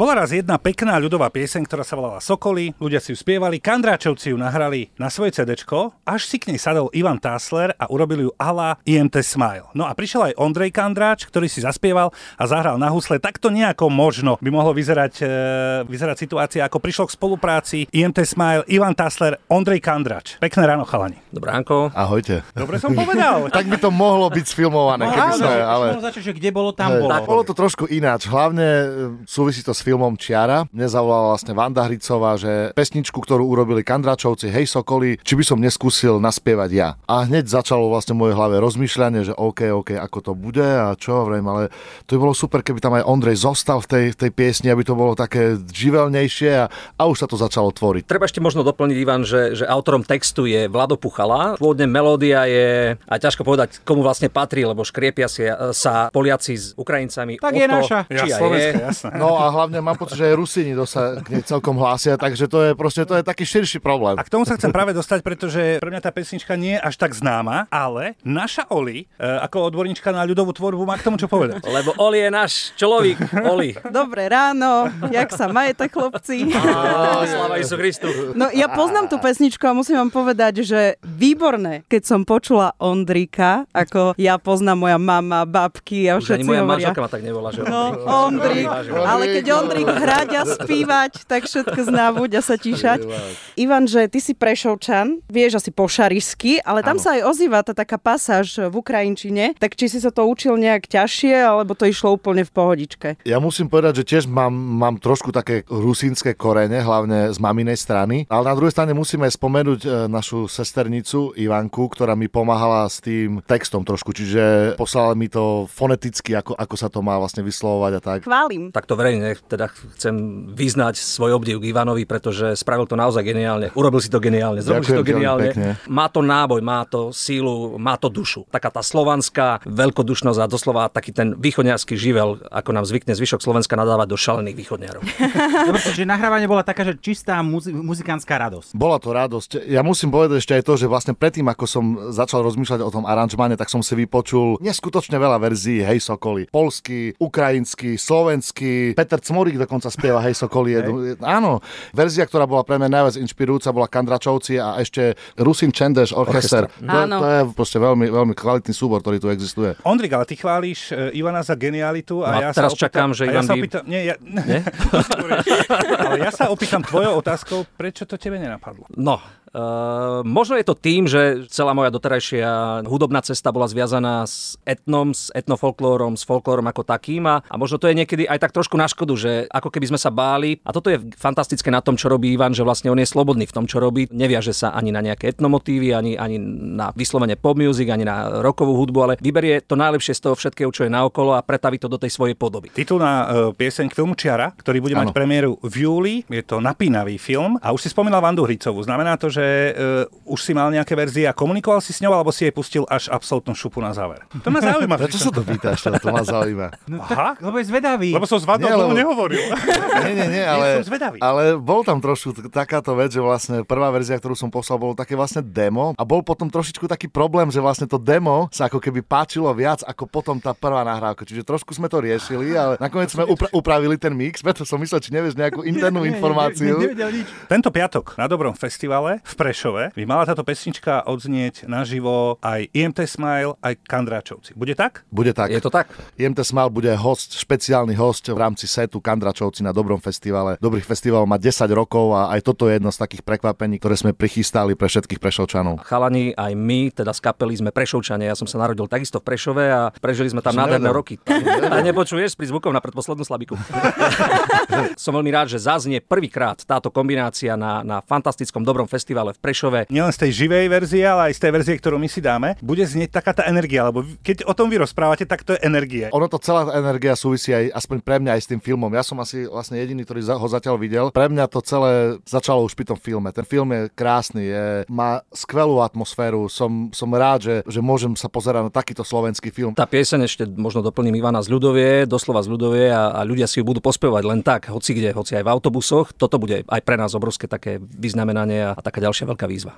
Bola raz jedna pekná ľudová pieseň, ktorá sa volala Sokoly, ľudia si ju spievali, Kandráčovci ju nahrali na svoje CD, až si k nej sadol Ivan Tásler a urobili ju ala IMT Smile. No a prišiel aj Ondrej Kandráč, ktorý si zaspieval a zahral na husle. Takto nejako možno by mohlo vyzerať, e, vyzerať situácia, ako prišlo k spolupráci IMT Smile, Ivan Tásler, Ondrej Kandráč. Pekné ráno, chalani. Dobré ránko. Ahojte. Dobre som povedal. tak by to mohlo byť sfilmované, No, keby áno, sme, ale... začať, že kde bolo, tam bolo. Tak bolo to trošku ináč. Hlavne e, súvisí to s filmom Čiara. Mne zavolala vlastne Vanda Hricová, že pesničku, ktorú urobili Kandračovci, Hej Sokoli, či by som neskúsil naspievať ja. A hneď začalo vlastne v mojej hlave rozmýšľanie, že OK, OK, ako to bude a čo, vrejme, ale to by bolo super, keby tam aj Ondrej zostal v tej, v tej piesni, aby to bolo také živelnejšie a, a už sa to začalo tvoriť. Treba ešte možno doplniť, Ivan, že, že autorom textu je Vlado Puchala. Pôvodne melódia je, a ťažko povedať, komu vlastne patrí, lebo škriepia si, sa Poliaci s Ukrajincami. Tak o je to, naša. Či Ja, je. jasné. No a hlavne mám pocit, že aj Rusini to sa k nej celkom hlásia, takže to je proste to je taký širší problém. A k tomu sa chcem práve dostať, pretože pre mňa tá pesnička nie je až tak známa, ale naša Oli, e, ako odborníčka na ľudovú tvorbu, má k tomu čo povedať. Lebo Oli je náš človek. Oli. Dobré ráno, jak sa majete, chlopci? Sláva Isu Christu. No ja poznám tú pesničku a musím vám povedať, že výborné, keď som počula Ondrika, ako ja poznám moja mama, babky a Už ani všetci moja hovoria. manželka ma tak nevolá, že No, Ondrik. Ale keď Ondrik hrať a spívať, tak všetko znábuť a sa tíšať. Ivan, že ty si prešovčan, vieš asi po šarisky, ale tam Áno. sa aj ozýva tá taká pasáž v Ukrajinčine, tak či si sa to učil nejak ťažšie, alebo to išlo úplne v pohodičke? Ja musím povedať, že tiež mám, mám trošku také rusínske korene, hlavne z maminej strany, ale na druhej strane musíme spomenúť e, našu sesternicu Ivanku, ktorá mi pomáhala s tým textom trošku, čiže poslala mi to foneticky, ako, ako sa to má vlastne vyslovovať a tak. Chválim. Takto verejne teda chcem vyznať svoj obdiv k Ivanovi, pretože spravil to naozaj geniálne. Urobil si to geniálne, zrobil si to geniálne. pekne. Má to náboj, má to sílu, má to dušu. Taká tá slovanská veľkodušnosť a doslova taký ten východňarský živel, ako nám zvykne zvyšok Slovenska nadávať do šalených východňarov. Dobre, čiže nahrávanie bola taká, že čistá muzi- muzikánska radosť. Bola to radosť. Ja musím povedať ešte aj to, že vlastne predtým, ako som začal rozmýšľať o tom aranžmáne, tak som si vypočul neskutočne veľa verzií Hej Sokoli. Polský, ukrajinský, slovenský, Peter Cmorík dokonca spieva Hej Sokoli. Hej. Áno, verzia, ktorá bola pre mňa najviac inšpirujúca, bola Kandračovci a ešte Rusin Čendeš Orchester. To, to je proste veľmi, veľmi kvalitný súbor, ktorý tu existuje. Ondrik, ale ty chválíš e, Ivana za genialitu a No ja teraz sa opýtam, čakám, že a ja Ivan sa by- opýtam, nie, ja, ale ja sa opýtam tvojou otázkou, prečo to tebe nenapadlo? No, Uh, možno je to tým, že celá moja doterajšia hudobná cesta bola zviazaná s etnom, s etnofolklórom, s folklórom ako takým a, a možno to je niekedy aj tak trošku na škodu, že ako keby sme sa báli a toto je fantastické na tom, čo robí Ivan, že vlastne on je slobodný v tom, čo robí, neviaže sa ani na nejaké etnomotívy, ani, ani na vyslovene pop music, ani na rokovú hudbu, ale vyberie to najlepšie z toho všetkého, čo je naokolo a pretaví to do tej svojej podoby. Titulná uh, pieseň k filmu Čiara, ktorý bude mať Áno. premiéru v júli. Je to napínavý film. A už si spomínal Vandu Hricovú. Znamená to, že uh, už si mal nejaké verzie a komunikoval si s ňou, alebo si jej pustil až absolútnu šupu na záver? To ma zaujíma. Prečo sa to pýtaš? To, to ma zaujíma. No, Aha. tak, lebo je zvedavý. Lebo som s tomu lebo- nehovoril. Nie, nie, nie, ale, som zvedavý. ale bol tam trošku takáto vec, že vlastne prvá verzia, ktorú som poslal, bolo také vlastne demo a bol potom trošičku taký problém, že vlastne to demo sa ako keby páčilo viac ako potom tá prvá nahrávka. Čiže trošku sme to riešili, ale nakoniec sme upra- upravili ten mix, preto som myslel, či nevieš nejakú internú informáciu. Tento piatok na Dobrom festivale v Prešove by mala táto pesnička odznieť naživo aj IMT Smile, aj Kandráčovci. Bude tak? Bude tak. Je to tak? IMT Smile bude host, špeciálny host v rámci setu Kandračovci na Dobrom festivale. Dobrý festival má 10 rokov a aj toto je jedno z takých prekvapení, ktoré sme prichystali pre všetkých Prešovčanov. Chalani, aj my, teda z kapely sme Prešovčania. Ja som sa narodil takisto v Prešove a prežili sme tam nádherné roky. A nepočuješ pri zvukom na predposlednú slabiku. som veľmi rád, že zaznie prvýkrát táto kombinácia na, na fantastickom dobrom festivale v Prešove. Nielen z tej živej verzie, ale aj z tej verzie, ktorú my si dáme, bude znieť taká tá energia, lebo keď o tom vy rozprávate, tak to je energie. Ono to celá tá energia súvisí aj, aspoň pre mňa aj s tým filmom. Ja som asi vlastne jediný, ktorý ho zatiaľ videl. Pre mňa to celé začalo už pri tom filme. Ten film je krásny, je, má skvelú atmosféru. Som, som rád, že, že môžem sa pozerať na takýto slovenský film. Tá pieseň ešte možno doplním Ivana z ľudovie, doslova z ľudovie a, a ľudia si ju budú pospevovať len tak, hoci kde, hoci aj v autobusoch. Toto bude aj pre nás obrovské také vyznamenanie a, a taká ďalšia veľká výzva.